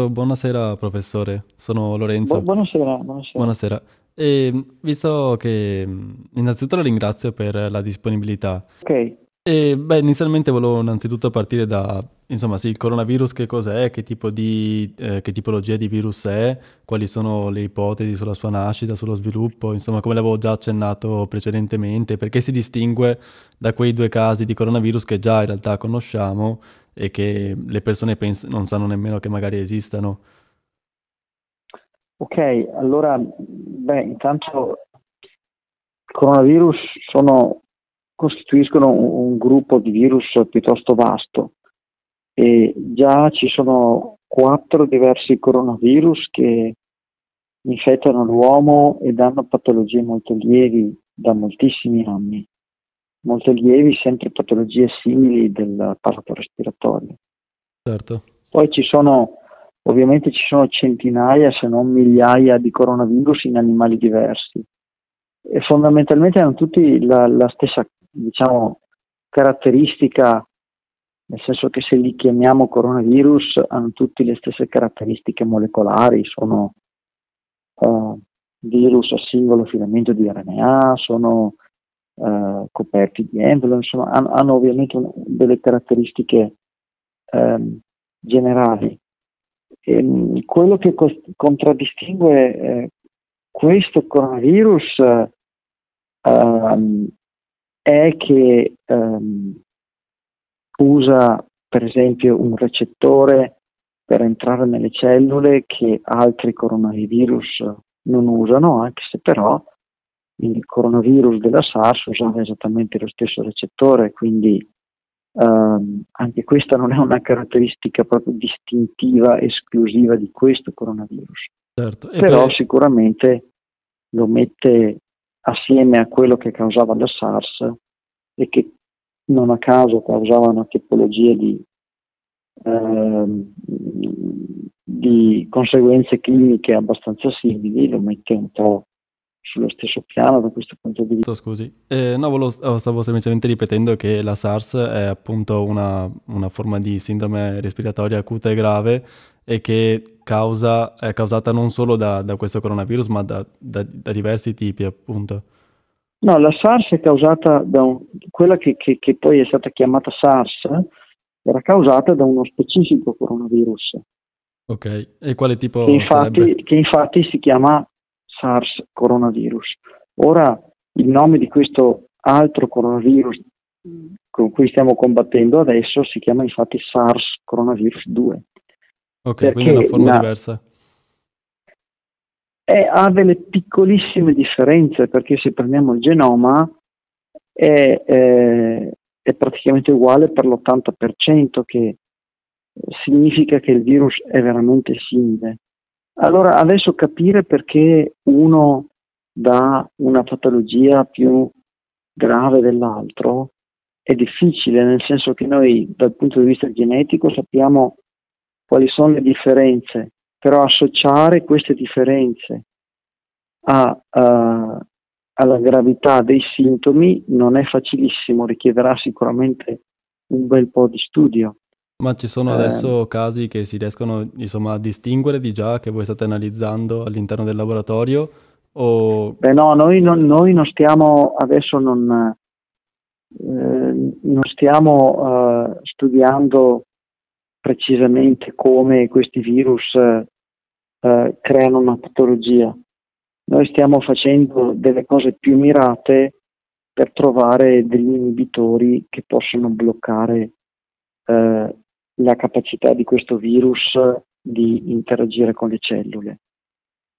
Buonasera professore, sono Lorenzo. Bu- buonasera, buonasera. Buonasera. E, visto che innanzitutto la ringrazio per la disponibilità. Ok. E, beh, inizialmente volevo innanzitutto partire da, insomma, sì, il coronavirus che cos'è, che tipo di, eh, che tipologia di virus è, quali sono le ipotesi sulla sua nascita, sullo sviluppo, insomma, come l'avevo già accennato precedentemente, perché si distingue da quei due casi di coronavirus che già in realtà conosciamo e che le persone pens- non sanno nemmeno che magari esistano. Ok, allora, beh, intanto il coronavirus sono costituiscono un gruppo di virus piuttosto vasto e già ci sono quattro diversi coronavirus che infettano l'uomo e danno patologie molto lievi da moltissimi anni, molto lievi, sempre patologie simili del apparato respiratorio. Certo. Poi ci sono, ovviamente ci sono centinaia se non migliaia di coronavirus in animali diversi e fondamentalmente hanno tutti la, la stessa diciamo, caratteristica, nel senso che se li chiamiamo coronavirus hanno tutte le stesse caratteristiche molecolari, sono uh, virus a singolo filamento di RNA, sono uh, coperti di envelop, insomma hanno, hanno ovviamente un, delle caratteristiche um, generali. E, um, quello che co- contraddistingue eh, questo coronavirus uh, è che um, usa per esempio un recettore per entrare nelle cellule che altri coronavirus non usano, anche se però il coronavirus della SARS usava esattamente lo stesso recettore, quindi um, anche questa non è una caratteristica proprio distintiva, esclusiva di questo coronavirus. Certo. Però per... sicuramente lo mette assieme a quello che causava la SARS e che non a caso causava una tipologia di, eh, di conseguenze cliniche abbastanza simili, lo mette un po' sullo stesso piano da questo punto di vista. Scusi, eh, no, volevo, oh, stavo semplicemente ripetendo che la SARS è appunto una, una, forma di sindrome respiratoria acuta e grave e che causa, è causata non solo da, da questo coronavirus ma da, da, da, diversi tipi appunto. No, la SARS è causata da un, quella che, che, che poi è stata chiamata SARS era causata da uno specifico coronavirus. Ok, e quale tipo che infatti, che infatti si chiama SARS coronavirus. Ora il nome di questo altro coronavirus con cui stiamo combattendo adesso si chiama infatti SARS coronavirus 2. Ok, quindi è una forma la, diversa. È, ha delle piccolissime differenze perché se prendiamo il genoma è, è, è praticamente uguale per l'80% che significa che il virus è veramente simile. Allora adesso capire perché uno dà una patologia più grave dell'altro è difficile, nel senso che noi dal punto di vista genetico sappiamo quali sono le differenze, però associare queste differenze a, a, alla gravità dei sintomi non è facilissimo, richiederà sicuramente un bel po' di studio. Ma ci sono eh, adesso casi che si riescono insomma, a distinguere di già che voi state analizzando all'interno del laboratorio? O... Beh no, noi non, noi non stiamo adesso non, eh, non stiamo uh, studiando precisamente come questi virus eh, creano una patologia. Noi stiamo facendo delle cose più mirate per trovare degli inibitori che possono bloccare eh, la capacità di questo virus di interagire con le cellule.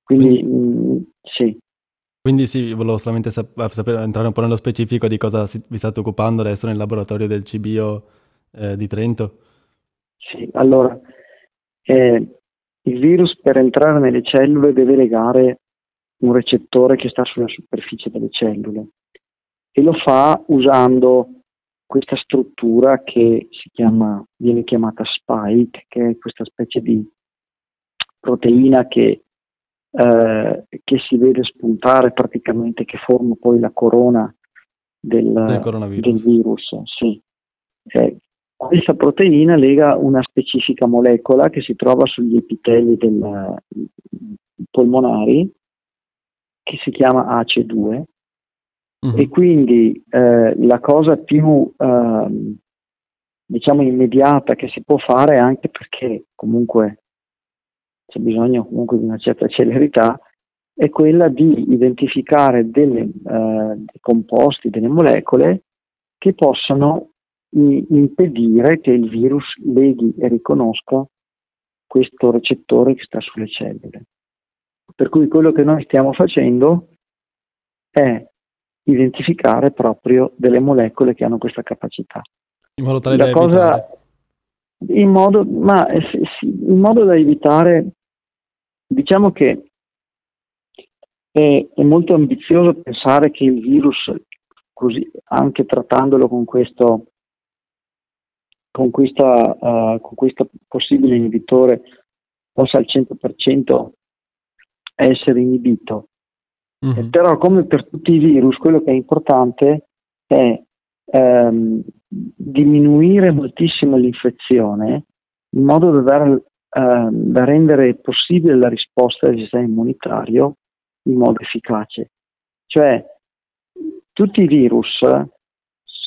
Quindi, mm, sì. Quindi sì, volevo solamente sap- sapere, entrare un po' nello specifico di cosa si- vi state occupando adesso nel laboratorio del CBio eh, di Trento. Sì, allora, eh, il virus per entrare nelle cellule deve legare un recettore che sta sulla superficie delle cellule e lo fa usando questa struttura che si chiama, viene chiamata spike, che è questa specie di proteina che, eh, che si vede spuntare praticamente, che forma poi la corona del, del, del virus. Sì. Eh, questa proteina lega una specifica molecola che si trova sugli epiteli del, polmonari, che si chiama AC2, uh-huh. e quindi eh, la cosa più eh, diciamo immediata che si può fare anche perché comunque c'è bisogno comunque di una certa celerità è quella di identificare delle, eh, dei composti, delle molecole che possano impedire che il virus leghi e riconosca questo recettore che sta sulle cellule. Per cui quello che noi stiamo facendo è identificare proprio delle molecole che hanno questa capacità. In modo tale da cosa, in modo, ma, eh, in modo da evitare, diciamo che è, è, molto ambizioso pensare che il virus, così, anche trattandolo con questo, con, questa, uh, con questo possibile inibitore, possa al 100% essere inibito. Mm-hmm. però come per tutti i virus, quello che è importante è ehm, diminuire moltissimo l'infezione in modo da, dare, eh, da rendere possibile la risposta del sistema immunitario in modo efficace. Cioè, tutti i virus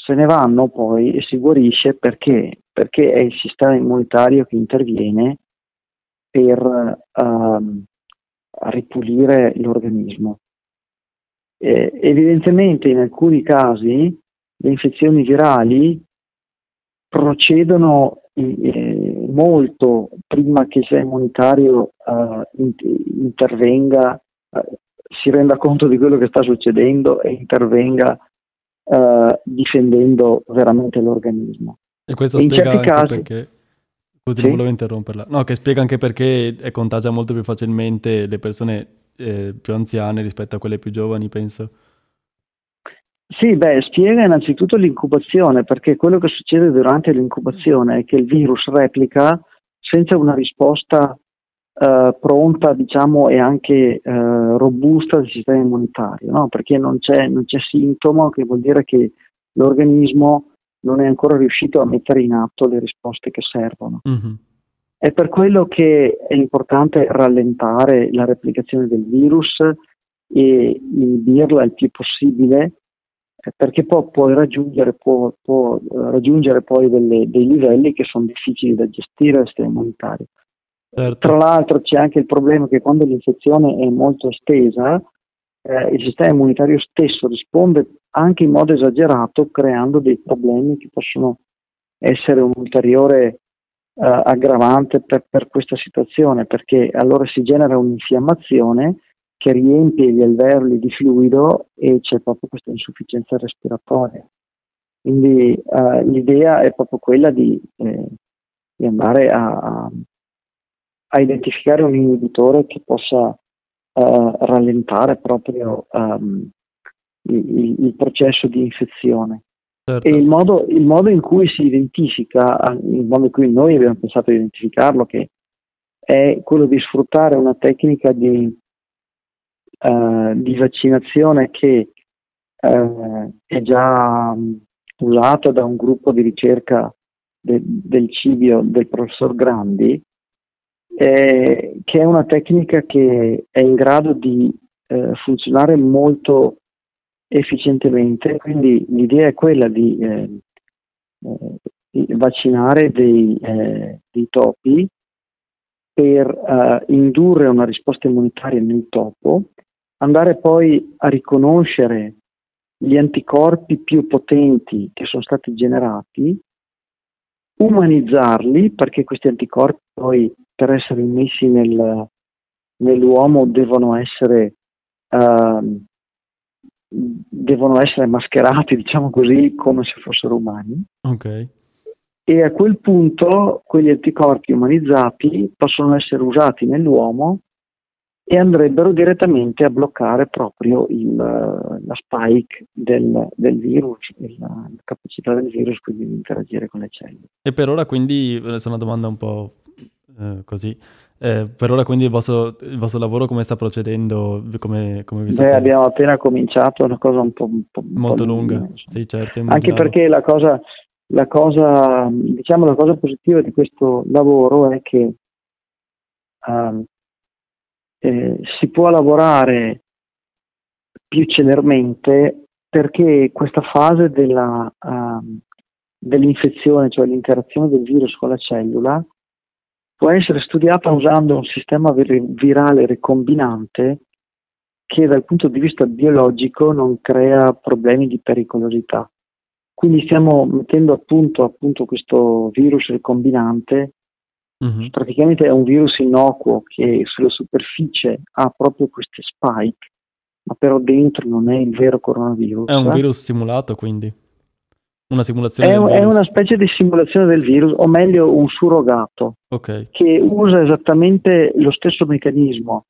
se ne vanno poi e si guarisce perché? Perché è il sistema immunitario che interviene per uh, ripulire l'organismo. Eh, evidentemente in alcuni casi le infezioni virali procedono eh, molto prima che il sistema immunitario uh, intervenga, uh, si renda conto di quello che sta succedendo e intervenga uh, difendendo veramente l'organismo. E questo e spiega anche casi... perché... Scusi, sì? volevo interromperla. No, che spiega anche perché contagia molto più facilmente le persone eh, più anziane rispetto a quelle più giovani, penso. Sì, beh, spiega innanzitutto l'incubazione, perché quello che succede durante l'incubazione è che il virus replica senza una risposta eh, pronta, diciamo, e anche eh, robusta del sistema immunitario, no? perché non c'è, non c'è, sintomo, che vuol dire che l'organismo non è ancora riuscito a mettere in atto le risposte che servono. Mm-hmm. È per quello che è importante rallentare la replicazione del virus e inibirla il più possibile perché poi può raggiungere, può, può eh, raggiungere poi delle, dei livelli che sono difficili da gestire al sistema immunitario. Certo. Tra l'altro c'è anche il problema che quando l'infezione è molto estesa, eh, il sistema immunitario stesso risponde anche in modo esagerato, creando dei problemi che possono essere un ulteriore aggravante per, per questa situazione, perché allora si genera un'infiammazione che riempie gli alveoli di fluido e c'è proprio questa insufficienza respiratoria. Quindi eh, l'idea è proprio quella di, eh, di andare a, a, identificare un inibitore che possa eh, rallentare proprio um, il, il, processo di infezione. Certo. Il modo, il modo, in cui si identifica, il modo in cui noi abbiamo pensato di identificarlo, che è quello di sfruttare una tecnica di eh, di vaccinazione che eh, è già um, usato da un gruppo di ricerca de, del cibio del professor Grandi, eh, che è una tecnica che è in grado di eh, funzionare molto efficientemente, quindi l'idea è quella di, eh, di vaccinare dei, dei, topi per indurre una risposta immunitaria nel topo andare poi a riconoscere gli anticorpi più potenti che sono stati generati, umanizzarli perché questi anticorpi poi per essere immessi nel, nell'uomo devono essere, uh, devono essere mascherati, diciamo così, come se fossero umani. Okay. E a quel punto quegli anticorpi umanizzati possono essere usati nell'uomo e andrebbero direttamente a bloccare proprio il, la spike del, del virus, la, la, capacità del virus quindi di interagire con le cellule. E per ora quindi, questa è una domanda un po' eh, così, eh, per ora quindi il vostro, il vostro, lavoro come sta procedendo? Come, come vi state... Beh, abbiamo appena cominciato, è una cosa un po'... Un po Molto po lunga, sì certo. Anche perché la cosa, la cosa, diciamo, la cosa positiva di questo lavoro è che uh, eh, si può lavorare più celermente perché questa fase della, uh, dell'infezione, cioè l'interazione del virus con la cellula, può essere studiata usando un sistema virale ricombinante che dal punto di vista biologico non crea problemi di pericolosità. Quindi stiamo mettendo a punto, appunto questo virus ricombinante, mm-hmm. praticamente è un virus innocuo che sulla superficie ha proprio queste spike, ma però dentro non è il vero coronavirus. È un virus simulato quindi? Una simulazione è, è, una specie di simulazione del virus, o meglio un surrogato, okay. che usa esattamente lo stesso meccanismo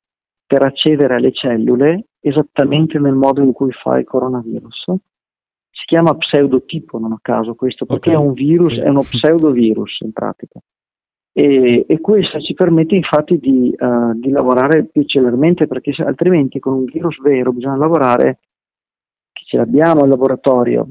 per accedere alle cellule, esattamente nel modo in cui fa il coronavirus si chiama pseudotipo, non a caso questo, perché okay. è un virus, sì. è uno pseudovirus in pratica. E, e, questo ci permette infatti di, uh, di, lavorare più celermente perché se, altrimenti con un virus vero bisogna lavorare, che ce l'abbiamo al laboratorio,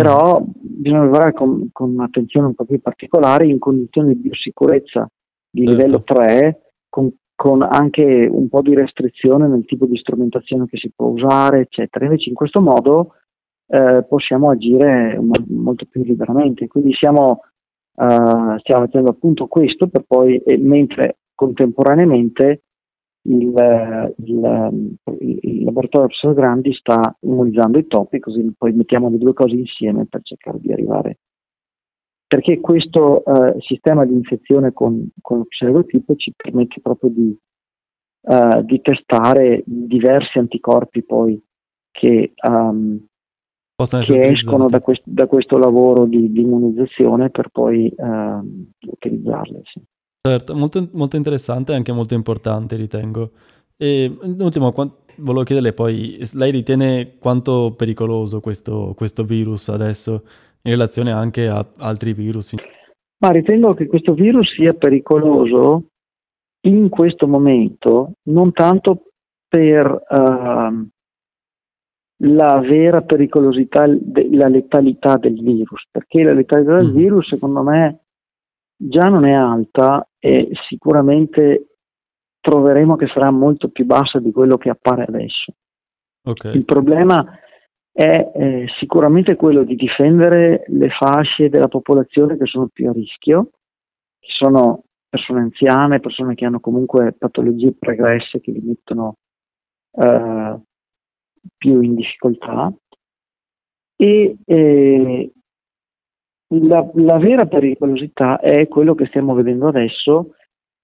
però mm. bisogna lavorare con, con attenzione un po' più particolare in condizioni di biosicurezza di certo. livello 3, con, con, anche un po' di restrizione nel tipo di strumentazione che si può usare, eccetera. Invece in questo modo eh, possiamo agire mo- molto più liberamente. Quindi siamo, uh, stiamo facendo appunto questo per poi, eh, mentre contemporaneamente il, il, il laboratorio professor Grandi sta immunizzando i topi, così poi mettiamo le due cose insieme per cercare di arrivare. Perché questo uh, sistema di infezione con, con lo pseudotipo ci permette proprio di, uh, di testare diversi anticorpi poi che um, che escono da, quest- da, questo lavoro di, di immunizzazione per poi eh, utilizzarle. Sì. Certo, molto, molto, interessante e anche molto importante ritengo. E l'ultimo, quant- volevo chiederle poi, lei ritiene quanto pericoloso questo, questo virus adesso in relazione anche a altri virus? Ma ritengo che questo virus sia pericoloso in questo momento non tanto per uh, la vera pericolosità, la letalità del virus, perché la letalità del mm. virus secondo me già non è alta e sicuramente troveremo che sarà molto più bassa di quello che appare adesso. Okay. Il problema è eh, sicuramente quello di difendere le fasce della popolazione che sono più a rischio, che sono persone anziane, persone che hanno comunque patologie pregresse che li mettono eh, più in difficoltà e eh, la, la, vera pericolosità è quello che stiamo vedendo adesso,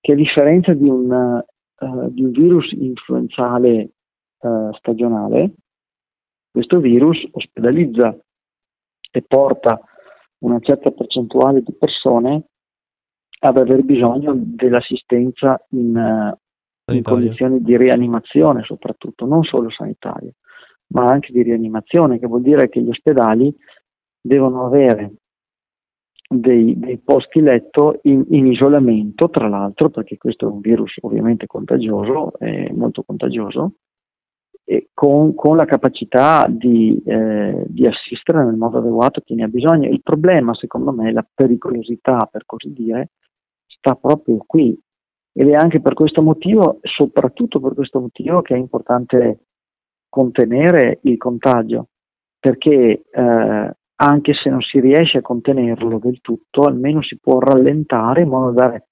che a differenza di un, uh, di un virus influenzale uh, stagionale, questo virus ospedalizza e porta una certa percentuale di persone ad aver bisogno dell'assistenza in, uh, in condizioni di rianimazione soprattutto, non solo sanitaria ma anche di rianimazione, che vuol dire che gli ospedali devono avere dei, dei posti letto in, in, isolamento, tra l'altro, perché questo è un virus ovviamente contagioso, è molto contagioso, e con, con la capacità di, eh, di, assistere nel modo adeguato chi ne ha bisogno. Il problema, secondo me, la pericolosità, per così dire, sta proprio qui. Ed è anche per questo motivo, soprattutto per questo motivo, che è importante contenere il contagio, perché eh, anche se non si riesce a contenerlo del tutto, almeno si può rallentare in modo da dare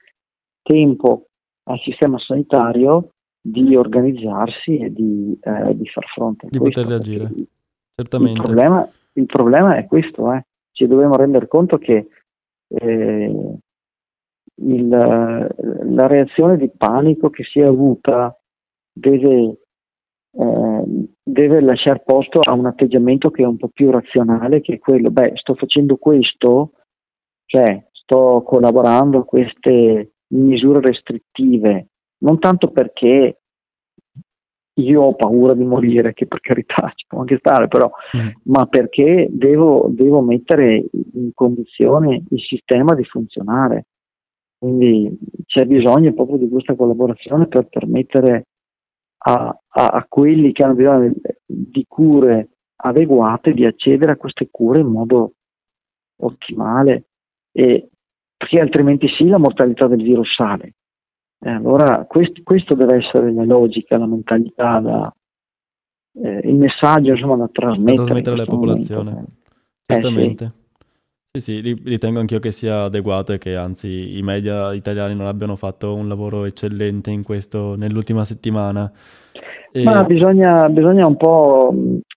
tempo al sistema sanitario di organizzarsi e di, eh, di far fronte a di questo. poter reagire. Certamente. Il problema, il problema è questo, eh. ci dobbiamo rendere conto che eh, il, la reazione di panico che si è avuta deve eh, deve lasciare posto a un atteggiamento che è un po' più razionale, che è quello, beh, sto facendo questo, cioè sto collaborando a queste misure restrittive, non tanto perché io ho paura di morire, che per carità ci può anche stare, però, mm. ma perché devo, devo mettere in condizione il sistema di funzionare. Quindi c'è bisogno proprio di questa collaborazione per permettere a, a, a quelli che hanno bisogno di cure adeguate di accedere a queste cure in modo ottimale, e, perché altrimenti sì la mortalità del virus sale. E allora questo, questo, deve essere la logica, la mentalità, la, eh, il messaggio insomma, da trasmettere, da trasmettere alla popolazione. Momento. Certamente. Eh, sì. Sì, sì, ritengo anch'io che sia adeguato e che anzi i media italiani non abbiano fatto un lavoro eccellente in questo nell'ultima settimana. E... Ma bisogna, bisogna, un po',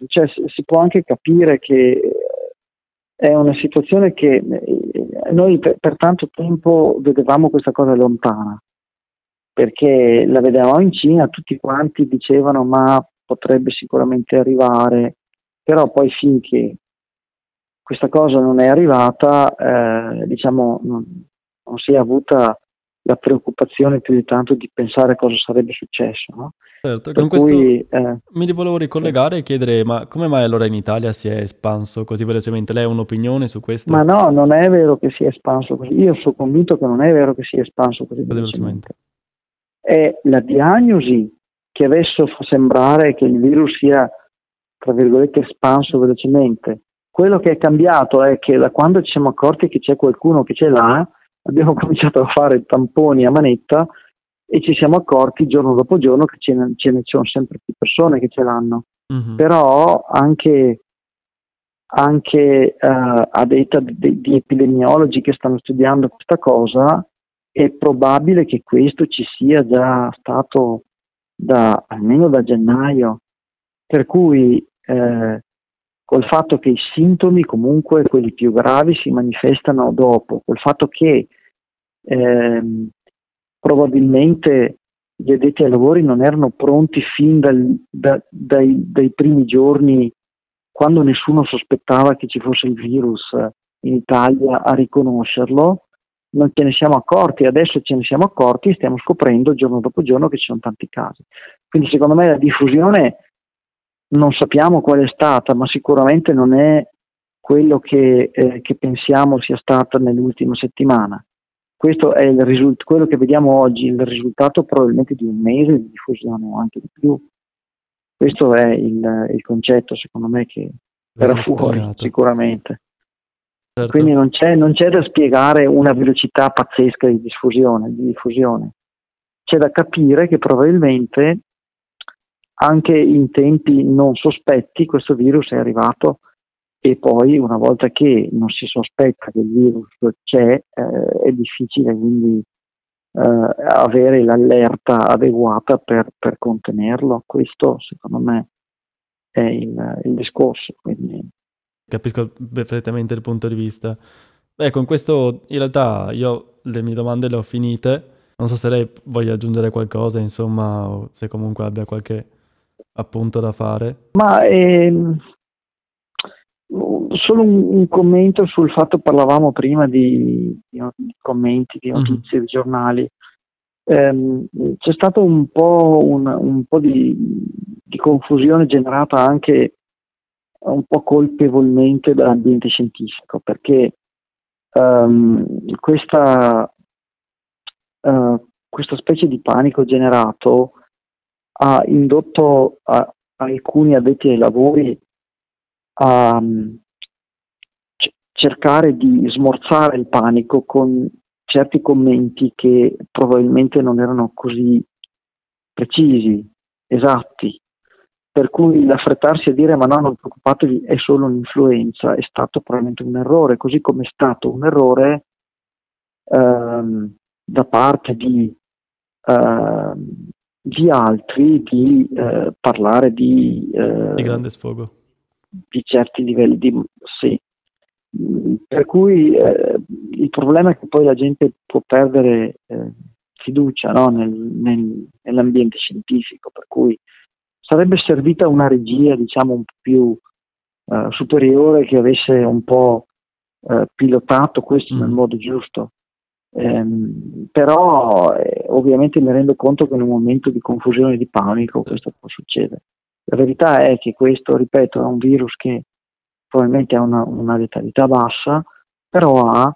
cioè si può anche capire che è una situazione che eh, noi per, per tanto tempo vedevamo questa cosa lontana, perché la vedevamo in Cina, tutti quanti dicevano ma potrebbe sicuramente arrivare, però poi finché questa cosa non è arrivata, eh, diciamo, non, non, si è avuta la preoccupazione più di tanto di pensare cosa sarebbe successo. No? Certo, con questo cui, eh, mi volevo ricollegare e chiedere, ma come mai allora in Italia si è espanso così velocemente? Lei ha un'opinione su questo? Ma no, non è vero che si è espanso così, io sono convinto che non è vero che si è espanso così, così velocemente. È la diagnosi che adesso fa sembrare che il virus sia, tra virgolette, espanso velocemente quello che è cambiato è che da quando ci siamo accorti che c'è qualcuno che ce l'ha, abbiamo cominciato a fare tamponi a manetta e ci siamo accorti giorno dopo giorno che ce ne, ce ne sono sempre più persone che ce l'hanno. Mm-hmm. Però anche, anche uh, a detta di, di epidemiologi che stanno studiando questa cosa, è probabile che questo ci sia già stato da, almeno da gennaio. Per cui eh, col fatto che i sintomi, comunque quelli più gravi, si manifestano dopo, col fatto che ehm, probabilmente gli addetti ai lavori non erano pronti fin dal, da, dai, dai, primi giorni, quando nessuno sospettava che ci fosse il virus in Italia, a riconoscerlo. Non ce ne siamo accorti, adesso ce ne siamo accorti e stiamo scoprendo giorno dopo giorno che ci sono tanti casi. Quindi secondo me la diffusione non sappiamo qual è stata, ma sicuramente non è quello che, eh, che pensiamo sia stata nell'ultima settimana. Questo è risult- quello che vediamo oggi, il risultato probabilmente di un mese di diffusione o anche di più. Questo è il, il concetto, secondo me, che verrà fuori sicuramente. Certo. Quindi non c'è, non c'è, da spiegare una velocità pazzesca di diffusione, di diffusione. C'è da capire che probabilmente anche in tempi non sospetti questo virus è arrivato e poi una volta che non si sospetta che il virus c'è eh, è difficile quindi eh, avere l'allerta adeguata per, per, contenerlo. Questo secondo me è il, il discorso. Quindi... Capisco perfettamente il punto di vista. Beh, con questo in realtà io le mie domande le ho finite. Non so se lei voglia aggiungere qualcosa, insomma, o se comunque abbia qualche appunto da fare? Ma ehm, solo un, un, commento sul fatto, parlavamo prima di, di commenti, di mhm. notizie, mm-hmm. di giornali. Eh, c'è stato un po', un, un po di, di, confusione generata anche un po' colpevolmente dall'ambiente scientifico, perché um, questa, uh, questa specie di panico generato ha indotto a, alcuni addetti ai lavori a um, c- cercare di smorzare il panico con certi commenti che probabilmente non erano così precisi, esatti. Per cui l'affrettarsi a dire ma no, non preoccupatevi, è solo un'influenza, è stato probabilmente un errore, così come è stato un errore ehm, da parte di ehm, di altri di eh, parlare di, eh, di grande sfogo di certi livelli di sì. per cui eh, il problema è che poi la gente può perdere eh, fiducia no? nel, nel, nell'ambiente scientifico per cui sarebbe servita una regia diciamo un po' più eh, superiore che avesse un po' eh, pilotato questo mm. nel modo giusto Ehm, però eh, ovviamente mi rendo conto che in un momento di confusione e di panico questo può succedere. La verità è che questo, ripeto, è un virus che probabilmente ha una, una letalità bassa, però ha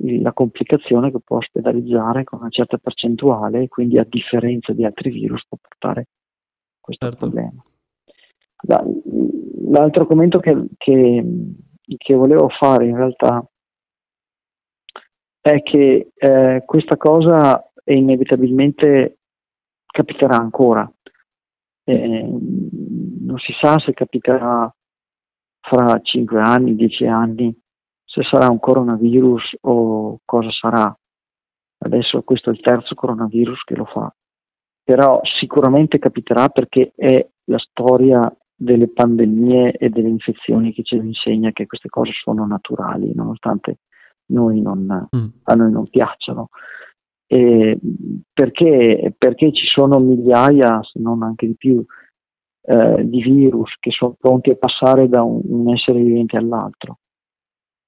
la complicazione che può ospedalizzare con una certa percentuale e quindi a differenza di altri virus può portare questo certo. problema. La, l'altro commento che, che, che volevo fare in realtà è che eh, questa cosa inevitabilmente capiterà ancora. Eh, non si sa se capiterà fra 5 anni, 10 anni, se sarà un coronavirus o cosa sarà. Adesso questo è il terzo coronavirus che lo fa, però sicuramente capiterà perché è la storia delle pandemie e delle infezioni che ci insegna che queste cose sono naturali, nonostante noi non, mm. a noi non piacciono. Perché, perché ci sono migliaia, se non anche di più, eh, di virus che sono pronti a passare da un, un, essere vivente all'altro.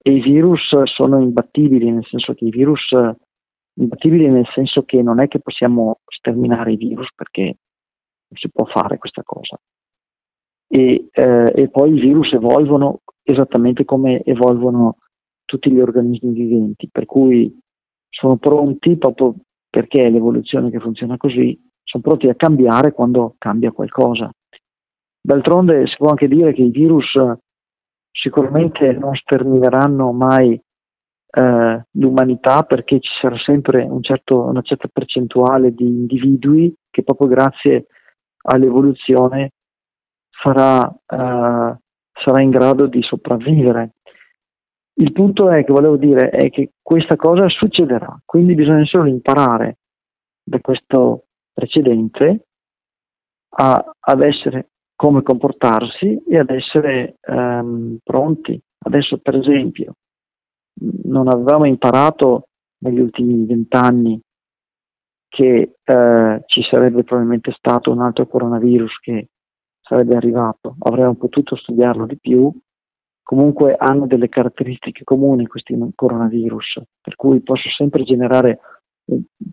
E i virus sono imbattibili, nel senso che i virus, imbattibili nel senso che non è che possiamo sterminare i virus perché non si può fare questa cosa. E, eh, e poi i virus evolvono esattamente come evolvono tutti gli organismi viventi, per cui sono pronti proprio perché è l'evoluzione che funziona così, sono pronti a cambiare quando cambia qualcosa. D'altronde si può anche dire che i virus sicuramente non stermineranno mai eh, l'umanità perché ci sarà sempre un certo, una certa percentuale di individui che proprio grazie all'evoluzione farà, eh, sarà in grado di sopravvivere. Il punto è che volevo dire è che questa cosa succederà, quindi bisogna solo imparare da questo precedente a, ad essere come comportarsi e ad essere ehm, pronti. Adesso, per esempio, non avevamo imparato negli ultimi vent'anni che eh, ci sarebbe probabilmente stato un altro coronavirus che sarebbe arrivato, avremmo potuto studiarlo di più, comunque hanno delle caratteristiche comuni questi coronavirus, per cui posso sempre generare,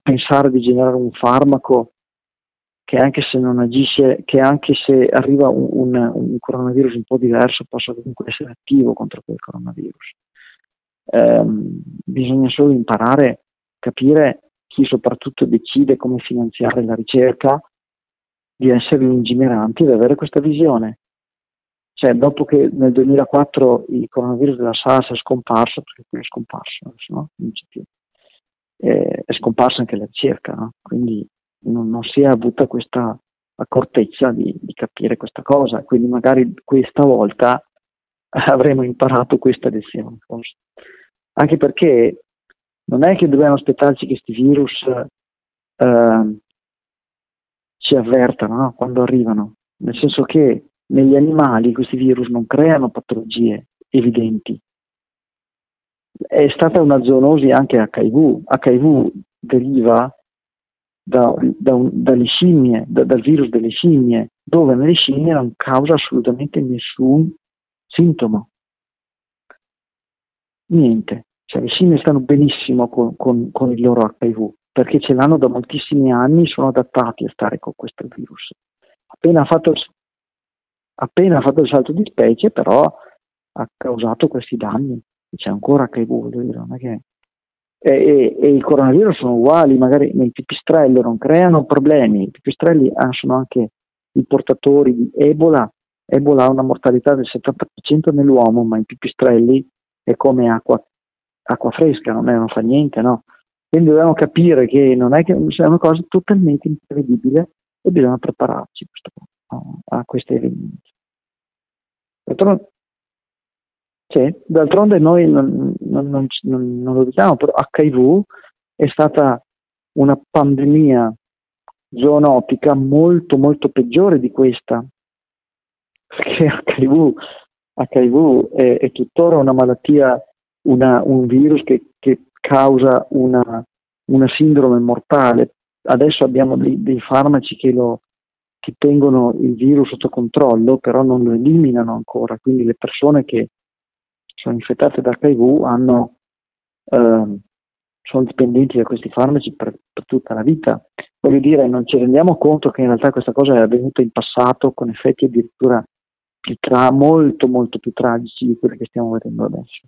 pensare di generare un farmaco che anche se non agisce, che anche se arriva un, un, un coronavirus un po' diverso, possa comunque essere attivo contro quel coronavirus. Eh, bisogna solo imparare, capire chi soprattutto decide come finanziare la ricerca, di essere lungimiranti ed avere questa visione. Cioè, dopo che nel 2004 il coronavirus della SARS è scomparso, perché qui è scomparso, no? non c'è più, eh, è scomparsa anche la ricerca, no? quindi non, non si è avuta questa accortezza di, di, capire questa cosa, quindi magari questa volta avremo imparato questa lezione. Forse. Anche perché non è che dobbiamo aspettarci che questi virus eh, ci avvertano no? quando arrivano, nel senso che negli animali questi virus non creano patologie evidenti. È stata una zoonosi anche HIV. HIV deriva da, da un, dalle scimmie, da, dal virus delle scimmie, dove nelle scimmie non causa assolutamente nessun sintomo. Niente. Cioè, le scimmie stanno benissimo con, con, con il loro HIV perché ce l'hanno da moltissimi anni, sono adattati a stare con questo virus. Appena fatto appena fatto il salto di specie, però ha causato questi danni. C'è ancora dire, non è che e, e, e, il coronavirus sono uguali, magari nei pipistrelli non creano problemi, i pipistrelli sono anche i portatori di Ebola, Ebola ha una mortalità del 70% nell'uomo, ma i pipistrelli è come acqua, acqua fresca, non, è, non fa niente, no? Quindi dobbiamo capire che non è che è una cosa totalmente imprevedibile e bisogna prepararci a questi eventi. D'altronde, sì, d'altronde noi non, non, non, non, lo diciamo, però HIV è stata una pandemia zoonotica molto molto peggiore di questa, perché HIV, HIV è, è, tuttora una malattia, una, un virus che, che causa una, una, sindrome mortale. Adesso abbiamo dei, dei farmaci che, lo, che tengono il virus sotto controllo, però non lo eliminano ancora, quindi le persone che sono infettate da HIV hanno, eh, sono dipendenti da questi farmaci per, per, tutta la vita. Voglio dire, non ci rendiamo conto che in realtà questa cosa è avvenuta in passato con effetti addirittura più tra, molto molto più tragici di quelli che stiamo vedendo adesso.